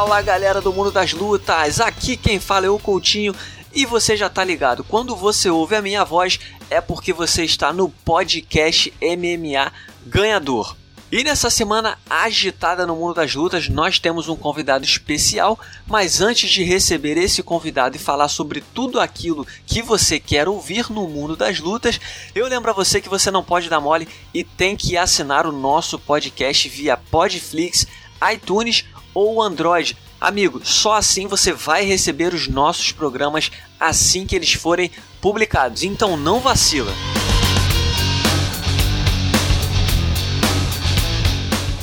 Fala galera do mundo das lutas, aqui quem fala é o Coutinho. E você já tá ligado, quando você ouve a minha voz é porque você está no podcast MMA Ganhador. E nessa semana agitada no mundo das lutas, nós temos um convidado especial, mas antes de receber esse convidado e falar sobre tudo aquilo que você quer ouvir no mundo das lutas, eu lembro a você que você não pode dar mole e tem que assinar o nosso podcast via Podflix, iTunes ou Android. Amigo, só assim você vai receber os nossos programas assim que eles forem publicados. Então não vacila.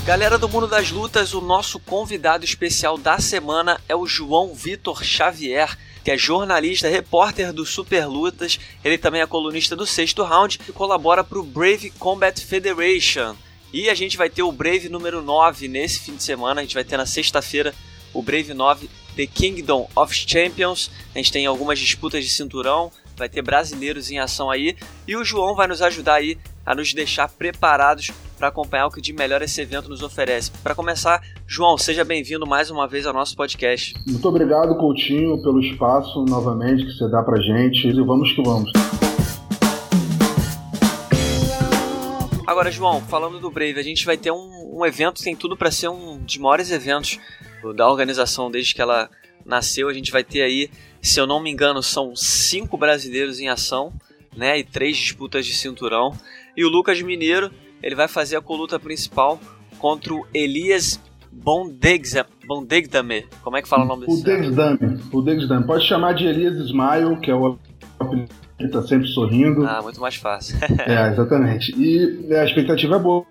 Galera do Mundo das Lutas, o nosso convidado especial da semana é o João Vitor Xavier, que é jornalista, repórter do Super Lutas. Ele também é colunista do Sexto Round e colabora para o Brave Combat Federation. E a gente vai ter o Brave número 9 nesse fim de semana. A gente vai ter na sexta-feira o Brave 9 The Kingdom of Champions. A gente tem algumas disputas de cinturão, vai ter brasileiros em ação aí. E o João vai nos ajudar aí a nos deixar preparados para acompanhar o que de melhor esse evento nos oferece. Para começar, João, seja bem-vindo mais uma vez ao nosso podcast. Muito obrigado, Coutinho, pelo espaço novamente que você dá para gente e vamos que vamos. Agora, João, falando do Brave, a gente vai ter um, um evento tem tudo para ser um dos maiores eventos da organização desde que ela nasceu. A gente vai ter aí, se eu não me engano, são cinco brasileiros em ação, né, e três disputas de cinturão. E o Lucas Mineiro ele vai fazer a coluta principal contra o Elias Bondegdame. Como é que fala o nome desse? Bondegdame. Bondegdame. Pode chamar de Elias Smile, que é o que está sempre sorrindo. Ah, muito mais fácil. é, exatamente. E a expectativa é boa.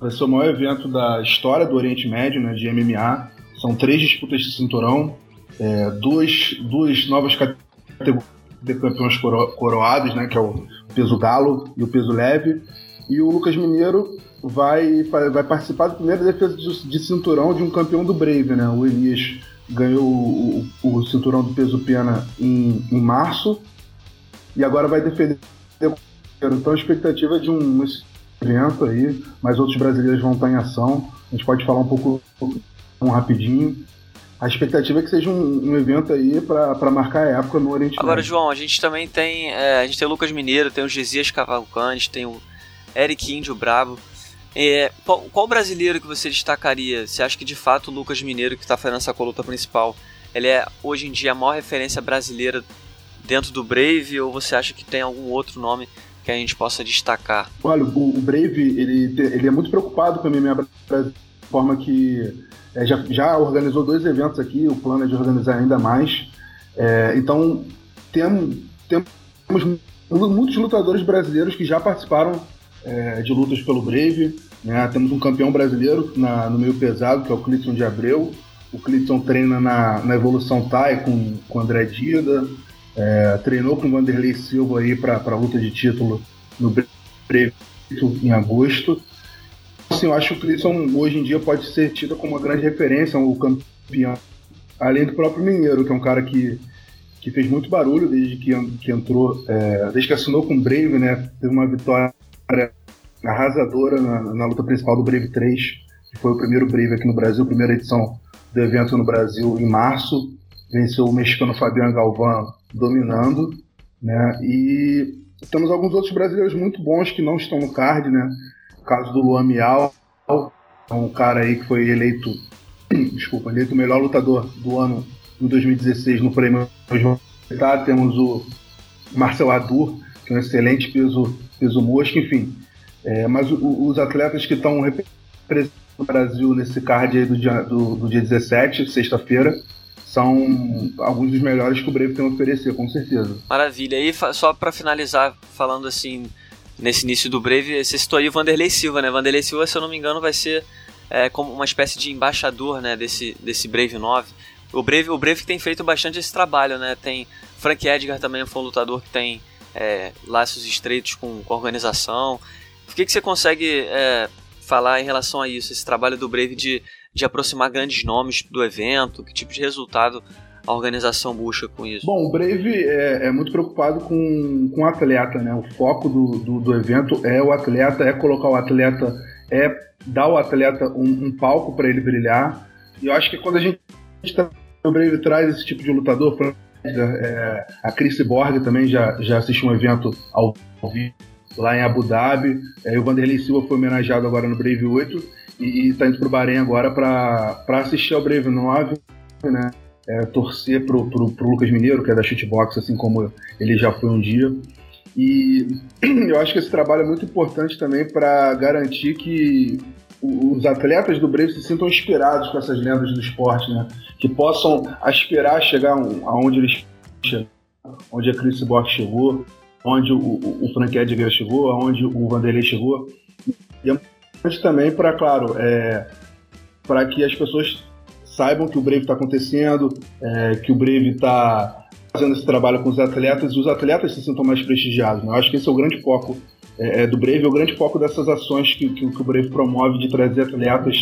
Vai ser o maior evento da história do Oriente Médio, né, de MMA. São três disputas de cinturão, é, duas, duas novas categorias de campeões coro coroados, né, que é o peso galo e o peso leve. E o Lucas Mineiro vai, vai participar da primeira defesa de, de cinturão de um campeão do Brave, né? O Elias ganhou o, o, o cinturão do peso pena em, em março e agora vai defender. Então a expectativa é de um evento aí, mas outros brasileiros vão estar em ação. A gente pode falar um pouco um rapidinho. A expectativa é que seja um, um evento aí para marcar a época no Oriente Agora, Médio. João, a gente também tem. É, a gente tem o Lucas Mineiro, tem o Gesias Cavalcante, tem o Eric Índio Brabo. É, qual, qual, brasileiro que você destacaria? Você acha que de fato o Lucas Mineiro, que está fazendo essa coluta principal, ele é hoje em dia a maior referência brasileira dentro do Brave? Ou você acha que tem algum outro nome que a gente possa destacar? Olha, o, Brave ele, ele é muito preocupado com a MMA Brasil, de forma que é, já, já organizou dois eventos aqui, o plano é de organizar ainda mais. É, então, temos, temos muitos lutadores brasileiros que já participaram é, de lutas pelo Brave. Né? Temos um campeão brasileiro na, no meio pesado, que é o Clifton de Abreu. O Clifton treina na, na Evolução Thai com, com André Dida. É, treinou com o Vanderlei Silva aí para a luta de título no Brave em agosto. Assim, eu acho que o Clifton hoje em dia pode ser tido como uma grande referência, o campeão. Além do próprio Mineiro, que é um cara que, que fez muito barulho desde que, que entrou, é, desde que assinou com o Brave, né? Teve uma vitória arrasadora na, na, luta principal do Brave 3, que foi o primeiro Brave aqui no Brasil, primeira edição do evento no Brasil em março. Venceu o mexicano Fabiano Galvão dominando, né? E temos alguns outros brasileiros muito bons que não estão no card, né? O caso do Luan Miau, um cara aí que foi eleito, desculpa, eleito o melhor lutador do ano em 2016 no prêmio tá, Temos o Marcel Adur, que é um excelente peso, peso mosca, enfim. É, mas o, os atletas que estão representando o Brasil nesse card aí do dia, do, do dia 17, sexta-feira, são alguns dos melhores que o Brave tem a oferecer, com certeza. Maravilha. E só para finalizar, falando assim, nesse início do Brave, você citou aí o Vanderlei Silva, né? Vanderlei Silva, se eu não me engano, vai ser é, como uma espécie de embaixador né, desse, desse Brave 9. O Brave, o Brave tem feito bastante esse trabalho, né? Tem Frank Edgar também foi um lutador que tem é, laços estreitos com, com a organização. O que, que você consegue é, falar em relação a isso, esse trabalho do Brave de, de aproximar grandes nomes do evento? Que tipo de resultado a organização busca com isso? Bom, o Brave é, é muito preocupado com, com o atleta, né? O foco do, do, do, evento é o atleta, é colocar o atleta, é dar ao atleta um, um palco para ele brilhar. E eu acho que quando a gente o Brave traz esse tipo de lutador. É, a Chris Borg também já, já assistiu um evento ao vivo lá em Abu Dhabi. É, o Vanderlei Silva foi homenageado agora no Brave 8 e está indo para o Bahrein agora para assistir ao Brave 9, né? É, torcer pro, pro Lucas Mineiro, que é da Shootbox, assim como ele já foi um dia. E eu acho que esse trabalho é muito importante também para garantir que os atletas do Brave se sintam inspirados com essas lendas do esporte, né? Que possam aspirar a chegar aonde eles chegaram, onde a Chris Box chegou, onde o, o, o Frank Edgar chegou, aonde o Vanderlei chegou. E é também para, claro, é, para que as pessoas saibam que o Brave está acontecendo, é, que o Brave está fazendo esse trabalho com os atletas e os atletas se sintam mais prestigiados. Né? Eu acho que esse é o grande foco é, é, do Brave, é o grande foco dessas ações que, que, que o Brave promove de trazer atletas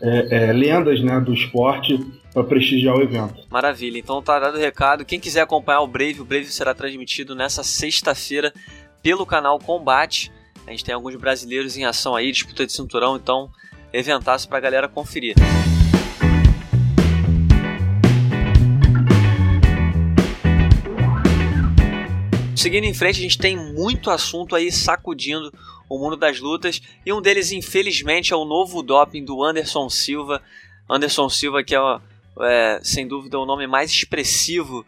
é, é, lendas né, do esporte para prestigiar o evento. Maravilha, então tá dado o recado. Quem quiser acompanhar o Brave, o Brave será transmitido nessa sexta-feira pelo canal Combate. A gente tem alguns brasileiros em ação aí, disputa de cinturão, então eventaço pra galera conferir. Seguindo em frente, a gente tem muito assunto aí sacudindo o mundo das lutas e um deles, infelizmente, é o novo doping do Anderson Silva. Anderson Silva, que é, é sem dúvida o nome mais expressivo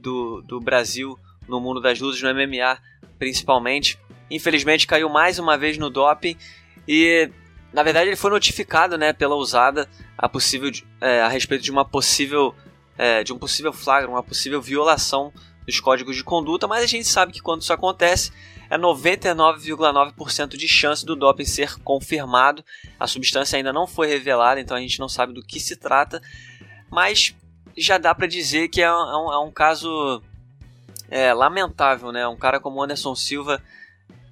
do, do Brasil no mundo das lutas, no MMA principalmente. Infelizmente, caiu mais uma vez no doping e, na verdade, ele foi notificado né, pela usada a, possível, é, a respeito de uma possível é, de um possível flagra, uma possível violação dos códigos de conduta, mas a gente sabe que quando isso acontece, é 99,9% de chance do doping ser confirmado. A substância ainda não foi revelada, então a gente não sabe do que se trata, mas já dá para dizer que é um, é um caso é, lamentável, né? Um cara como Anderson Silva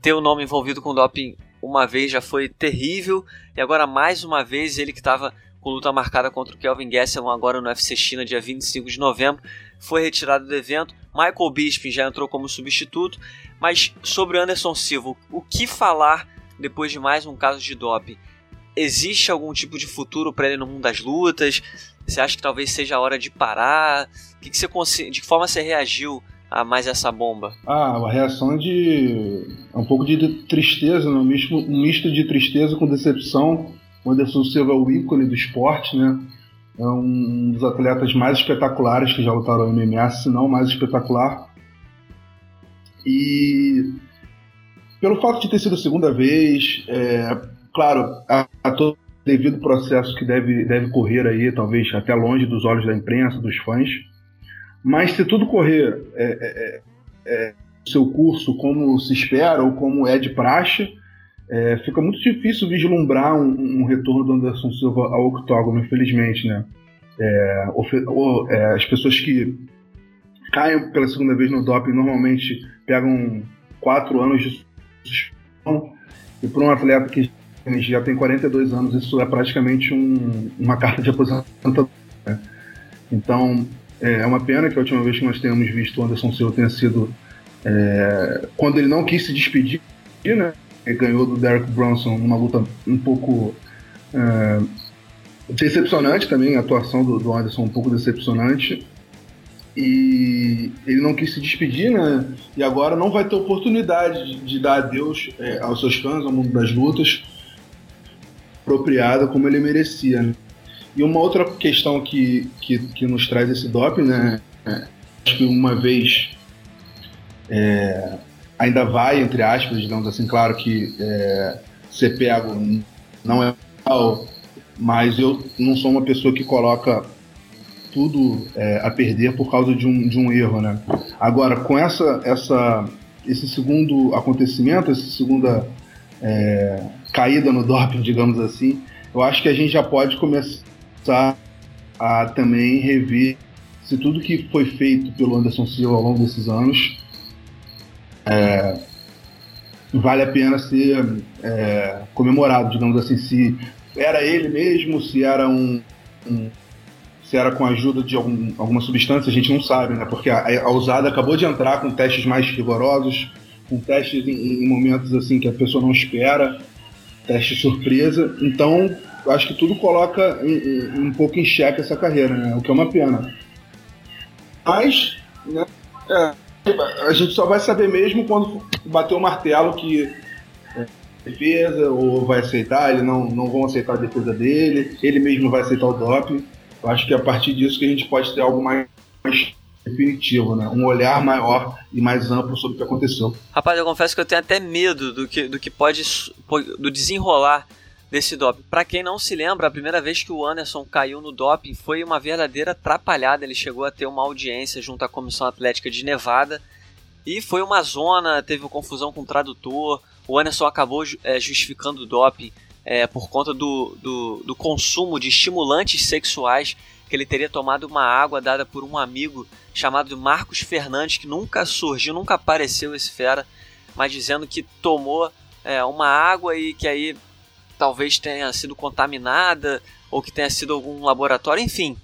ter o nome envolvido com doping uma vez já foi terrível, e agora mais uma vez ele que estava com luta marcada contra o Kelvin Gastelum agora no UFC China, dia 25 de novembro, foi retirado do evento. Michael Bisping já entrou como substituto, mas sobre Anderson Silva, o que falar depois de mais um caso de doping? Existe algum tipo de futuro para ele no mundo das lutas? Você acha que talvez seja a hora de parar? Que que você, de que forma você reagiu a mais essa bomba? Ah, a reação de. É um pouco de tristeza, né? um, misto, um misto de tristeza com decepção. O Anderson Silva é o ícone do esporte, né? É um dos atletas mais espetaculares que já lutaram no MMA, se não mais espetacular. E pelo fato de ter sido a segunda vez, é, claro, a, a todo devido processo que deve, deve correr aí, talvez até longe dos olhos da imprensa, dos fãs. Mas se tudo correr é, é, é, é seu curso como se espera ou como é de praxe, é, fica muito difícil vislumbrar um, um, retorno do Anderson Silva ao octógono, infelizmente, né? É, ou, é, as pessoas que caem pela segunda vez no doping normalmente pegam quatro anos de suspensão e para um atleta que já tem 42 anos isso é praticamente um, uma carta de aposentadoria. Né? Então é, é uma pena que a última vez que nós tenhamos visto o Anderson Silva tenha sido é, quando ele não quis se despedir, né? ganhou do Derek Bronson numa luta um pouco é, decepcionante também, a atuação do, do Anderson um pouco decepcionante. E ele não quis se despedir, né? E agora não vai ter oportunidade de, de dar adeus é, aos seus fãs, ao mundo das lutas, apropriada como ele merecia. Né? E uma outra questão que, que, que nos traz esse doping, né? É, acho que uma vez é, ainda vai, entre aspas, digamos assim, claro que é, ser pego não é mal, mas eu não sou uma pessoa que coloca tudo é, a perder por causa de um, de um erro, né? Agora, com essa, essa, esse segundo acontecimento, essa segunda é, caída no doping, digamos assim, eu acho que a gente já pode começar a também rever se tudo que foi feito pelo Anderson Silva ao longo desses anos é, vale a pena ser é, comemorado, digamos assim, se era ele mesmo, se era um, um se era com a ajuda de algum, alguma substância, a gente não sabe, né? Porque a, a usada acabou de entrar com testes mais rigorosos, com testes em, em, momentos assim que a pessoa não espera. Teste surpresa. Então, acho que tudo coloca um pouco em xeque essa carreira, né? O que é uma pena. Mas, né, é, a gente só vai saber mesmo quando bater o martelo que é, defesa ou vai aceitar, ele não, não vão aceitar a defesa dele, ele mesmo vai aceitar o doping. Eu acho que é a partir disso que a gente pode ter algo mais definitivo, né? Um olhar maior e mais amplo sobre o que aconteceu. Rapaz, eu confesso que eu tenho até medo do que, do que pode do desenrolar desse doping. Para quem não se lembra, a primeira vez que o Anderson caiu no doping foi uma verdadeira atrapalhada. Ele chegou a ter uma audiência junto à Comissão Atlética de Nevada e foi uma zona, teve uma confusão com o tradutor. O Anderson acabou é, justificando o doping é, por conta do, do, do consumo de estimulantes sexuais que ele teria tomado uma água dada por um amigo chamado Marcos Fernandes, que nunca surgiu, nunca apareceu esse fera, mas dizendo que tomou é, uma água e que aí talvez tenha sido contaminada ou que tenha sido algum laboratório, enfim.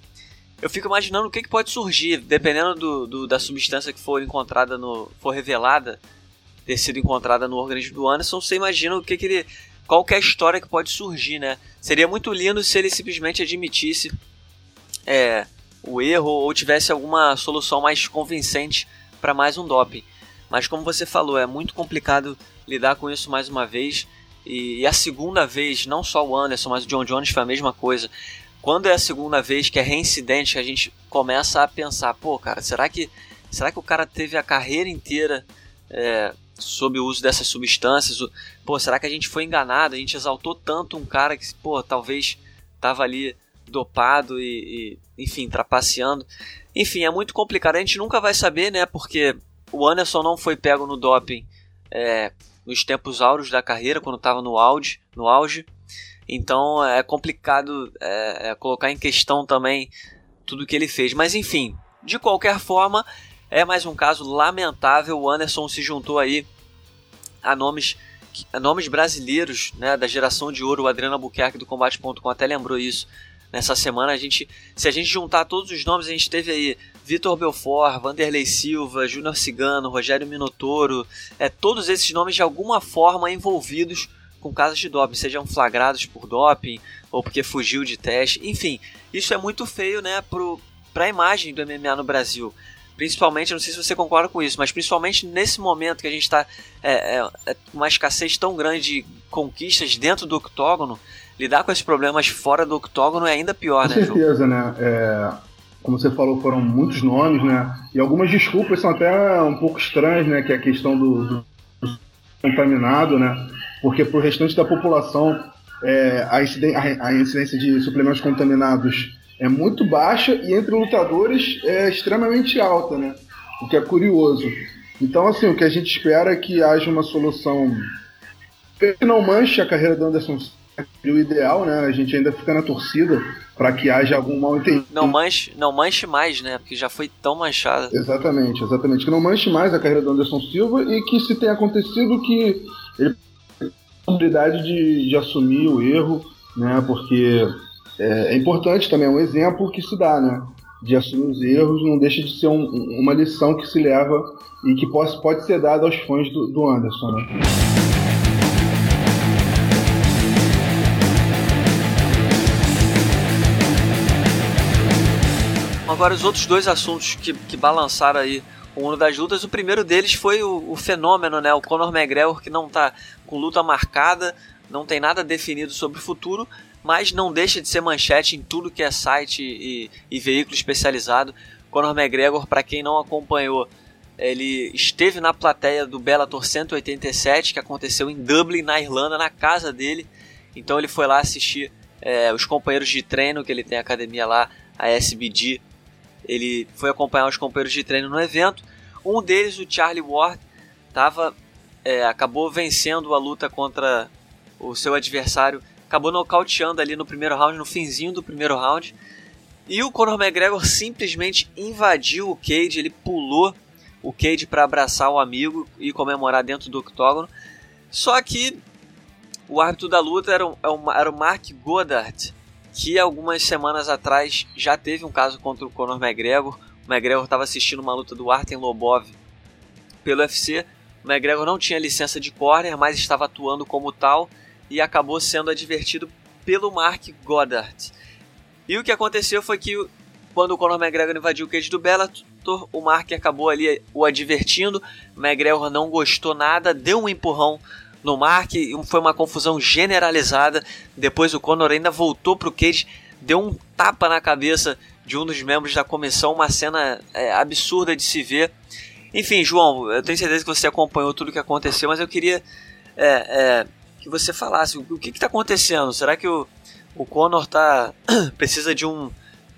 Eu fico imaginando o que, que pode surgir, dependendo do, do, da substância que for encontrada no. for revelada, ter sido encontrada no organismo do Anderson, você imagina o que, que ele. qual é a história que pode surgir, né? Seria muito lindo se ele simplesmente admitisse é, o erro ou tivesse alguma solução mais convincente para mais um doping. Mas como você falou, é muito complicado lidar com isso mais uma vez. E, e, a segunda vez, não só o Anderson, mas o John Jones foi a mesma coisa. Quando é a segunda vez que é reincidente, a gente começa a pensar, pô, cara, será que será que o cara teve a carreira inteira é, sob o uso dessas substâncias? Pô, será que a gente foi enganado? A gente exaltou tanto um cara que, pô, talvez estava ali dopado e, e, enfim, trapaceando. Enfim, é muito complicado. A gente nunca vai saber, né? Porque o Anderson não foi pego no doping é, nos tempos áureos da carreira, quando estava no auge, no auge. Então é complicado é, é, colocar em questão também tudo que ele fez. Mas enfim, de qualquer forma, é mais um caso lamentável. O Anderson se juntou aí a nomes, a nomes brasileiros né, da geração de ouro. O Adriano Albuquerque do Combate.com até lembrou isso nessa semana. A gente, se a gente juntar todos os nomes, a gente teve aí Vitor Belfort, Vanderlei Silva, Júnior Cigano, Rogério Minotoro, é, todos esses nomes de alguma forma envolvidos com casos de doping, sejam flagrados por doping ou porque fugiu de teste, enfim, isso é muito feio, né, para a imagem do MMA no Brasil. Principalmente, não sei se você concorda com isso, mas principalmente nesse momento que a gente está é, é, é, uma escassez tão grande de conquistas dentro do octógono, lidar com esses problemas fora do octógono é ainda pior, com né? Com certeza, né? É, como você falou, foram muitos nomes, né? E algumas desculpas são até um pouco estranhas, né? Que é a questão do, do contaminado, né? Porque para o restante da população é, a, incidência, a, incidência de suplementos contaminados é muito baixa e entre lutadores é extremamente alta, né? O que é curioso. Então, assim, o que a gente espera é que haja uma solução que não manche a carreira do Anderson o ideal, né? A gente ainda fica na torcida para que haja algum mal entendido. Não manche, não manche mais, né? Porque já foi tão manchada. Exatamente, exatamente. Que não manche mais a carreira do Anderson Silva e que se tenha acontecido que ele tenha a possibilidade de, de assumir o erro, né? Porque é, é, importante também, é um exemplo que se dá, né? De assumir os erros, não deixa de ser um, uma lição que se leva e que pode, pode ser dada aos fãs do, do Anderson, né? Agora, os outros dois assuntos que, que balançaram aí o mundo das lutas, o primeiro deles foi o, o fenômeno, né? O Conor McGregor, que não está com luta marcada, não tem nada definido sobre o futuro, mas não deixa de ser manchete em tudo que é site e, e veículo especializado. Conor McGregor, para quem não acompanhou, ele esteve na plateia do Bellator 187, que aconteceu em Dublin, na Irlanda, na casa dele. Então ele foi lá assistir é, os companheiros de treino, que ele tem academia lá, a SBD, ele foi acompanhar os companheiros de treino no evento. Um deles, o Charlie Ward, tava, é, acabou vencendo a luta contra o seu adversário, acabou nocauteando ali no primeiro round, no finzinho do primeiro round. E o Conor McGregor simplesmente invadiu o cage, ele pulou o cage para abraçar o amigo e comemorar dentro do octógono. Só que o árbitro da luta era, é era o Mark Goddard, que algumas semanas atrás já teve um caso contra o Conor McGregor. O McGregor estava assistindo uma luta do Artem Lobov pelo UFC. O McGregor não tinha licença de corner, mas estava atuando como tal. e acabou sendo advertido pelo Mark Goddard. E o que aconteceu foi que quando o Conor McGregor invadiu o cage do Bellator, o Mark acabou ali o advertindo. O McGregor não gostou nada, deu um empurrão no Mark, foi uma confusão generalizada. Depois o Conor ainda voltou pro cage, deu um tapa na cabeça de um dos membros da comissão, uma cena é, absurda de se ver. Enfim, João, eu tenho certeza que você acompanhou tudo o que aconteceu, mas eu queria é, é, que você falasse o, que está acontecendo. Será que o, o Conor tá, precisa de um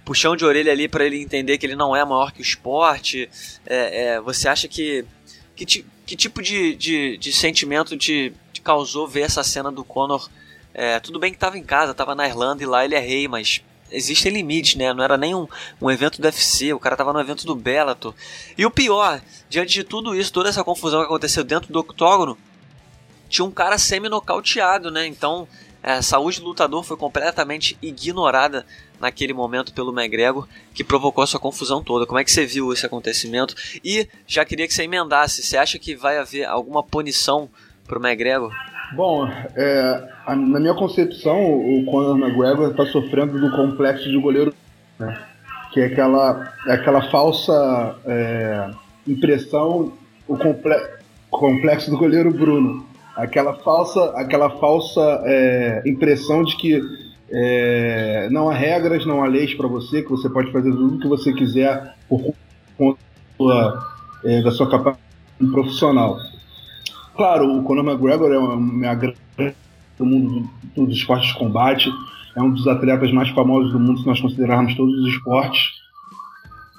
puxão de orelha ali para ele entender que ele não é maior que o esporte? É, é, você acha que. Que, que tipo de, de, de sentimento te, te, causou ver essa cena do Conor? É, tudo bem que estava em casa, estava na Irlanda e lá ele é rei, mas existem limites, né? Não era nem um, um evento do UFC, o cara tava no evento do Bellator. E o pior, diante de tudo isso, toda essa confusão que aconteceu dentro do octógono, tinha um cara semi-nocauteado, né? Então, é, a saúde do lutador foi completamente ignorada naquele momento pelo McGregor, que provocou essa confusão toda. Como é que você viu esse acontecimento? E já queria que você emendasse, você acha que vai haver alguma punição pro McGregor? Bom, é, a, na minha concepção, o Conor McGregor está sofrendo do complexo de goleiro, né? que é aquela, é aquela falsa é, impressão, o comple, complexo do goleiro Bruno, aquela falsa, aquela falsa é, impressão de que é, não há regras, não há leis para você, que você pode fazer tudo o que você quiser por conta é, da sua capacidade profissional. Claro, o Conor McGregor é uma, grande do mundo dos esportes de combate, é um dos atletas mais famosos do mundo se nós considerarmos todos os esportes.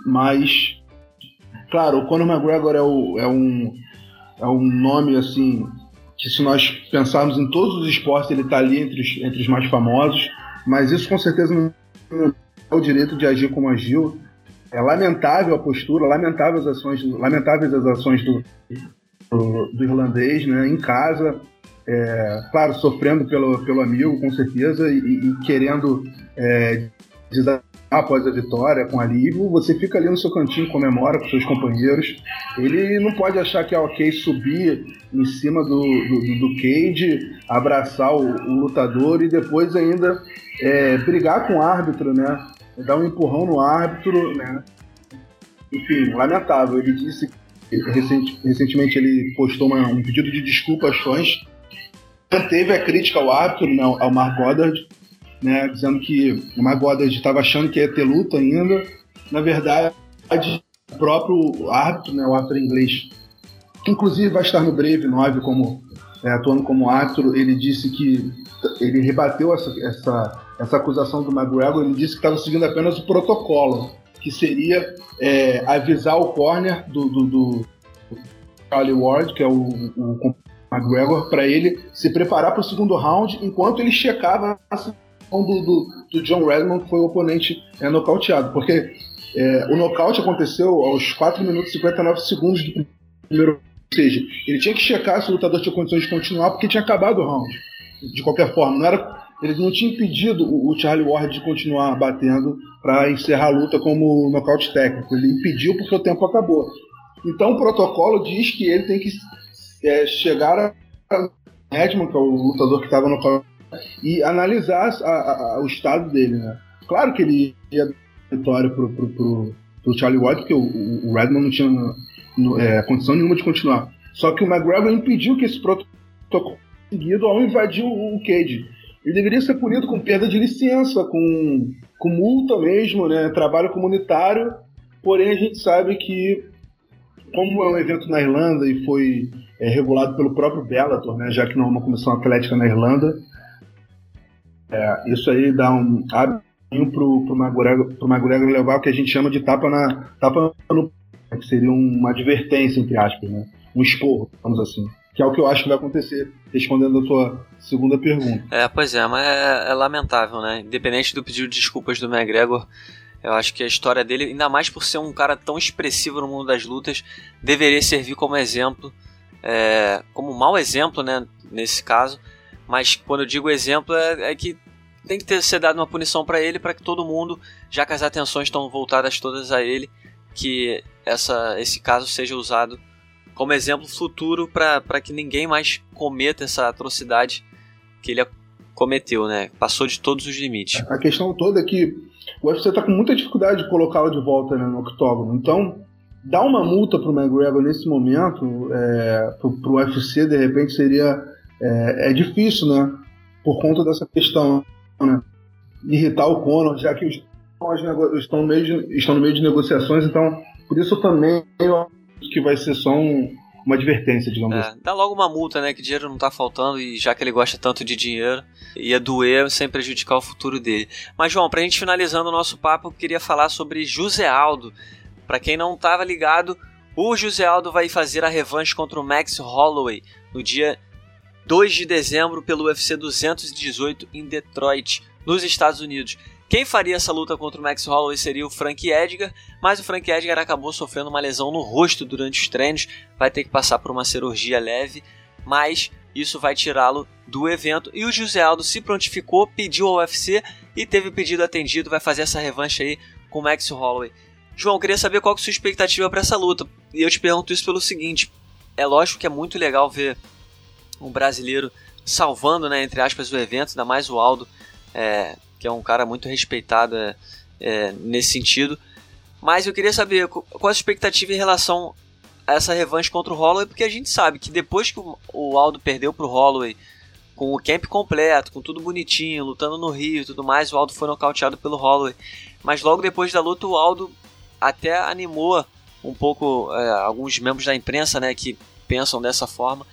Mas, claro, o Conor McGregor é, o, é, um, é um nome assim que se nós pensarmos em todos os esportes ele está ali entre os, entre os mais famosos, mas isso com certeza não é o direito de agir como agiu. É lamentável a postura, lamentáveis as ações, lamentáveis as ações do, do, do irlandês, né, em casa, é, claro, sofrendo pelo, pelo amigo, com certeza, e, e querendo é, desafiar após a vitória, com alívio, você fica ali no seu cantinho, comemora com seus companheiros. Ele não pode achar que é ok subir em cima do, do, do cage, abraçar o, o, lutador e depois ainda é, brigar com o árbitro, né? Dar um empurrão no árbitro, né? Enfim, lamentável. Ele disse recentemente ele postou uma, um pedido de desculpa às fãs, manteve a crítica ao árbitro, né, ao Mark Goddard, né, dizendo que o Mark Goddard estava achando que ia ter luta ainda. Na verdade, o próprio árbitro, né, o árbitro inglês, que inclusive vai estar no Brave 9 como, é, atuando como árbitro, ele disse que ele rebateu essa, essa, essa acusação do McGregor, ele disse que estava seguindo apenas o protocolo que seria é, avisar o corner do, do, do, Charlie Ward, que é o, o McGregor, para ele se preparar para o segundo round, enquanto ele checava a do, do, do, John Redmond, que foi o oponente é, nocauteado. Porque é, o nocaute aconteceu aos 4 minutos e 59 segundos do primeiro. Ou seja, ele tinha que checar se o lutador tinha condições de continuar, porque tinha acabado o round. De qualquer forma, não era ele não tinha impedido o Charlie Ward de continuar batendo para encerrar a luta como nocaute técnico. Ele impediu porque o tempo acabou. Então o protocolo diz que ele tem que é, chegar a Redman, que é o lutador que estava no e analisar a, a, o estado dele. Né? Claro que ele ia vitória pro, pro, pro, pro Charlie Ward, porque o, o, Redman não tinha no, é, condição nenhuma de continuar. Só que o McGregor impediu que esse protocolo seguido ao invadir o, o cage. Ele deveria ser punido com perda de licença, com, com multa mesmo, né? Trabalho comunitário. Porém, a gente sabe que, como é um evento na Irlanda e foi é, regulado pelo próprio Bellator, né? Já que não é uma comissão atlética na Irlanda, é, isso aí dá um caminho pro, pro McGregor, pro McGregor levar o que a gente chama de tapa na tapa no que seria uma advertência entre aspas, né? Um esporro, vamos assim que é o que eu acho que vai acontecer, respondendo a sua segunda pergunta. É, pois é, mas é, é lamentável, né? Independente do pedido de desculpas do McGregor, eu acho que a história dele, ainda mais por ser um cara tão expressivo no mundo das lutas, deveria servir como exemplo, é, como mau exemplo, né, nesse caso. Mas quando eu digo exemplo, é, é que tem que ter, ser dado uma punição para ele, para que todo mundo, já que as atenções estão voltadas todas a ele, que essa, esse caso seja usado como exemplo futuro para que ninguém mais cometa essa atrocidade que ele cometeu, né? Passou de todos os limites. A questão toda é que o UFC está com muita dificuldade de colocá-lo de volta né, no octógono. Então, dar uma multa para o McGregor nesse momento, é, para o UFC, de repente, seria é, é, difícil, né? Por conta dessa questão, né? Irritar o Conor, já que os estão no meio de, estão no meio de negociações, então por isso também eu acho que vai ser só um, uma advertência, digamos é, assim. Dá logo uma multa, né? Que dinheiro não tá faltando e já que ele gosta tanto de dinheiro, ia doer sem prejudicar o futuro dele. Mas, João, pra gente finalizando o nosso papo, eu queria falar sobre José Aldo. Pra quem não tava ligado, o José Aldo vai fazer a revanche contra o Max Holloway no dia 2 de dezembro pelo UFC 218 em Detroit, nos Estados Unidos. Quem faria essa luta contra o Max Holloway seria o Frank Edgar, mas o Frank Edgar acabou sofrendo uma lesão no rosto durante os treinos, vai ter que passar por uma cirurgia leve, mas isso vai tirá-lo do evento. E o José Aldo se prontificou, pediu ao UFC e teve o pedido atendido, vai fazer essa revanche aí com o Max Holloway. João, queria saber qual é a sua expectativa para essa luta. E eu te pergunto isso pelo seguinte: é lógico que é muito legal ver um brasileiro salvando, né, entre aspas, o evento, ainda mais o Aldo. É, que é um cara muito respeitado é, é, nesse sentido. Mas eu queria saber qual a expectativa em relação a essa revanche contra o Holloway, porque a gente sabe que depois que o Aldo perdeu para o Holloway, com o camp completo, com tudo bonitinho, lutando no Rio e tudo mais, o Aldo foi nocauteado pelo Holloway. Mas logo depois da luta, o Aldo até animou um pouco é, alguns membros da imprensa né, que pensam dessa forma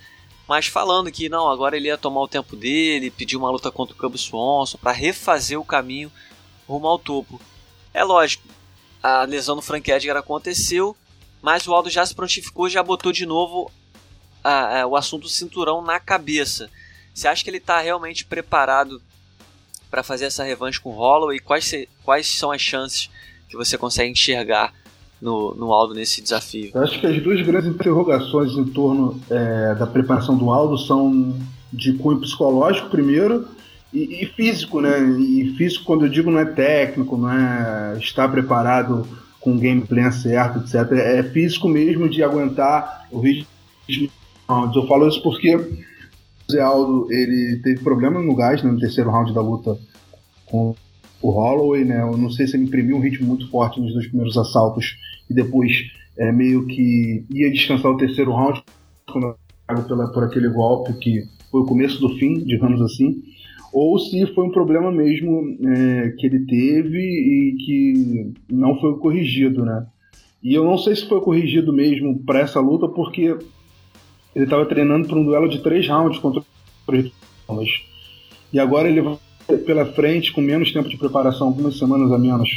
mas falando que não, agora ele ia tomar o tempo dele, pedir uma luta contra o Cub Swanson para refazer o caminho rumo ao topo. É lógico, a lesão do Frank Edgar aconteceu, mas o Aldo já se prontificou, já botou de novo a, a, o assunto cinturão na cabeça. Você acha que ele está realmente preparado para fazer essa revanche com o Holloway? Quais, se, quais são as chances que você consegue enxergar no, no Aldo nesse desafio? Eu acho que as duas grandes interrogações em torno é, da preparação do Aldo são de cunho psicológico, primeiro, e, e, físico, né? E físico, quando eu digo, não é técnico, não é estar preparado com o gameplay certo, etc. É físico mesmo de aguentar o ritmo. Eu falo isso porque o Zé Aldo ele teve problema no gás né, no terceiro round da luta com o Holloway, né? Eu não sei se ele imprimiu um ritmo muito forte nos dois primeiros assaltos e depois é, meio que ia descansar o terceiro round quando pela, por aquele golpe que foi o começo do fim, digamos assim, ou se foi um problema mesmo é, que ele teve e que não foi corrigido, né? E eu não sei se foi corrigido mesmo para essa luta porque ele estava treinando para um duelo de três rounds contra o. E agora ele vai pela frente, com menos tempo de preparação, algumas semanas a menos.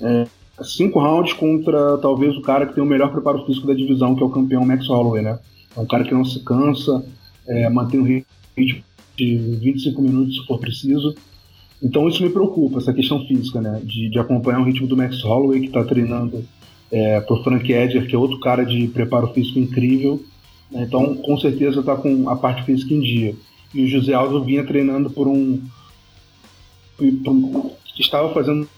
É, cinco rounds contra talvez o cara que tem o melhor preparo físico da divisão, que é o campeão Max Holloway, né? É um cara que não se cansa, é, mantém o ritmo de 25 minutos se for preciso. Então isso me preocupa, essa questão física, né? De, de acompanhar o ritmo do Max Holloway, que está treinando é, pro Frank Edger, que é outro cara de preparo físico incrível. Então, com certeza está com a parte física em dia. E o José Aldo vinha treinando por um, estava fazendo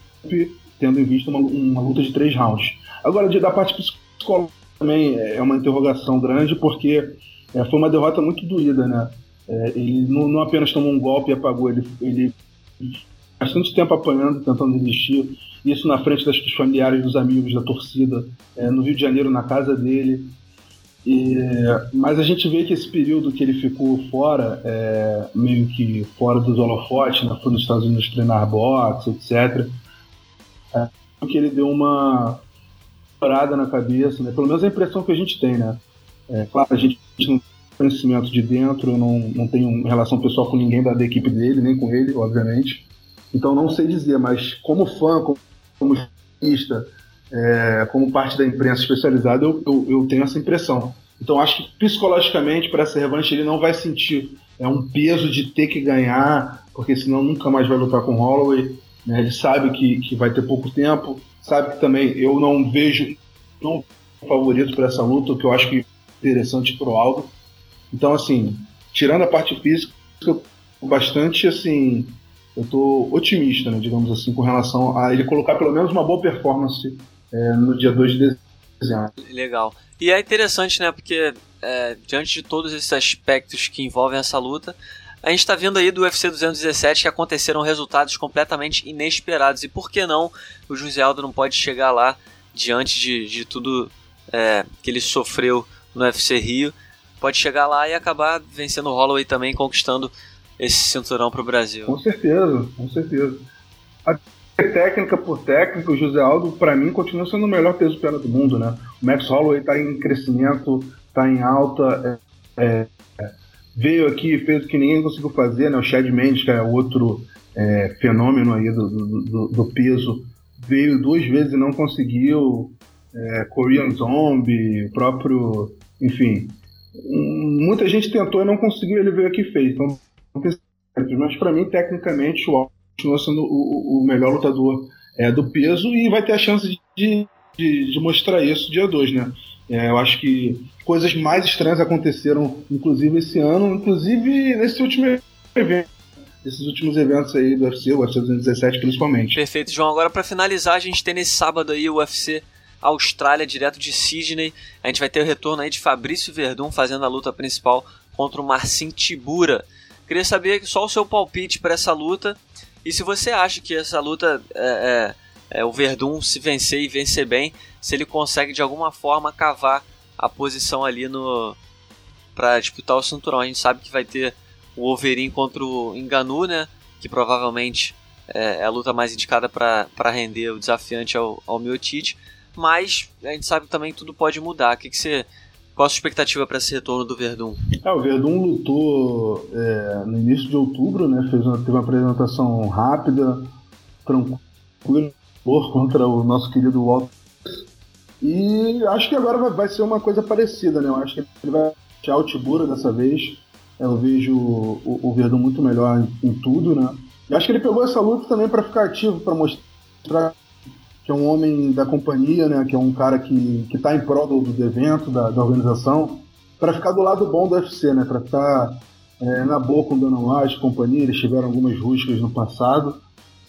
tendo em vista uma, uma luta de três rounds. Agora, da parte psicológica também é uma interrogação grande, porque é, foi uma derrota muito doída, né? É, ele não, não, apenas tomou um golpe e apagou, ele, ele bastante tempo apanhando, tentando desistir. Isso na frente das, dos familiares, dos amigos, da torcida, é, no Rio de Janeiro, na casa dele. E, mas a gente vê que esse período que ele ficou fora, é, meio que fora dos holofotes, né, foi nos Estados Unidos treinar boxe, etc., é, que ele deu uma parada na cabeça, né, pelo menos a impressão que a gente tem, né? É, claro, a gente não tem conhecimento de dentro, não, não tenho relação pessoal com ninguém da, da equipe dele, nem com ele, obviamente. Então não sei dizer, mas como fã, como, como é, como parte da imprensa especializada, eu, eu, eu, tenho essa impressão. Então acho que psicologicamente para essa revanche ele não vai sentir é um peso de ter que ganhar, porque senão nunca mais vai lutar com o Holloway. Né? Ele sabe que, que vai ter pouco tempo, sabe que também eu não vejo não favorito para essa luta, o que eu acho que é interessante pro Aldo. Então assim, tirando a parte física, bastante assim eu tô otimista, né, digamos assim, com relação a ele colocar pelo menos uma boa performance é, no dia 2 de dezembro. Legal. E é interessante, né? Porque é, diante de todos esses aspectos que envolvem essa luta, a gente está vendo aí do UFC 217 que aconteceram resultados completamente inesperados. E por que não o José Aldo não pode chegar lá diante de, de tudo é, que ele sofreu no UFC Rio? Pode chegar lá e acabar vencendo o Holloway também, conquistando esse cinturão para o Brasil. Com certeza, com certeza. Técnica por técnica, o José Aldo, para mim, continua sendo o melhor peso pena do mundo, né? O Max Holloway está em crescimento, está em alta. É, é, veio aqui fez o que ninguém conseguiu fazer, né? O Chad Mendes, que é outro é, fenômeno aí do, do, do, peso, veio duas vezes e não conseguiu. É, Korean Zombie, o próprio. Enfim. Muita gente tentou e não conseguiu, ele veio aqui e fez. Então, mas para mim, tecnicamente, o continua sendo o, o melhor lutador é, do peso e vai ter a chance de, de, de mostrar isso dia 2, né? É, eu acho que coisas mais estranhas aconteceram, inclusive esse ano, inclusive nesse último evento. Esses últimos eventos aí do UFC, o UFC 217 principalmente. Perfeito, João. Agora para finalizar, a gente tem nesse sábado aí o UFC Austrália, direto de Sydney. A gente vai ter o retorno aí de Fabrício Verdun fazendo a luta principal contra o Marcin Tibura. Queria saber só o seu palpite para essa luta e se você acha que essa luta é, é, é, o Verdun se vencer e vencer bem, se ele consegue de alguma forma cavar a posição ali no para disputar o cinturão. A gente sabe que vai ter o Overin contra o Enganu, né? Que provavelmente é, é a luta mais indicada para render o desafiante ao, ao Miotite. Mas a gente sabe também que tudo pode mudar. O que, que você qual a sua expectativa para esse retorno do Verdun? É, o Verdun lutou é, no início de outubro, né? Fez uma, teve uma apresentação rápida, tranquila, contra o nosso querido Walter. E acho que agora vai, vai, ser uma coisa parecida, né? Eu acho que ele vai achar o Tibura dessa vez. Eu vejo o, o Verdun muito melhor em, em tudo, né? E acho que ele pegou essa luta também para ficar ativo, para mostrar que é um homem da companhia, né, que é um cara que está em prol do, do evento, da, da organização, para ficar do lado bom do UFC, né, para estar é, na boa com o Dana White, companhia, eles tiveram algumas rusgas no passado,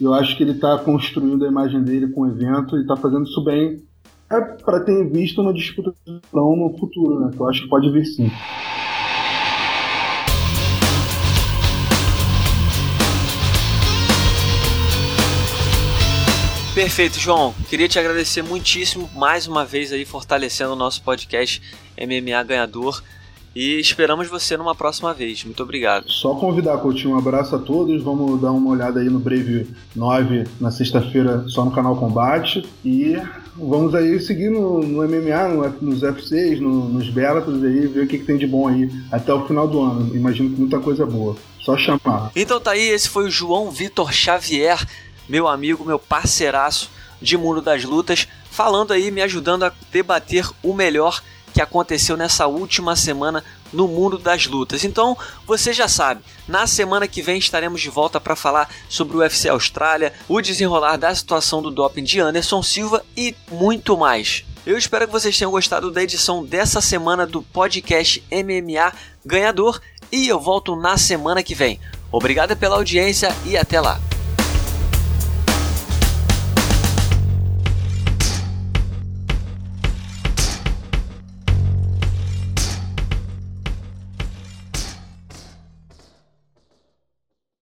e eu acho que ele está construindo a imagem dele com o evento e está fazendo isso bem é para ter visto uma disputa no futuro, né, que eu acho que pode vir sim. Perfeito, João. Queria te agradecer muitíssimo mais uma vez aí fortalecendo o nosso podcast MMA Ganhador e esperamos você numa próxima vez. Muito obrigado. Só convidar, Coutinho, um abraço a todos. Vamos dar uma olhada aí no Brave 9 na sexta-feira, só no canal Combate. E vamos aí seguir no, no MMA, no, nos FCs, no, nos Bellatos aí, ver o que, que tem de bom aí até o final do ano. Imagino que muita coisa boa. Só chamar. Então tá aí, esse foi o João Vitor Xavier meu amigo, meu parceiraço de Mundo das Lutas, falando aí, me ajudando a debater o melhor que aconteceu nessa última semana no mundo das lutas. Então, você já sabe, na semana que vem estaremos de volta para falar sobre o UFC Austrália, o desenrolar da situação do doping de Anderson Silva e muito mais. Eu espero que vocês tenham gostado da edição dessa semana do podcast MMA Ganhador e eu volto na semana que vem. Obrigado pela audiência e até lá.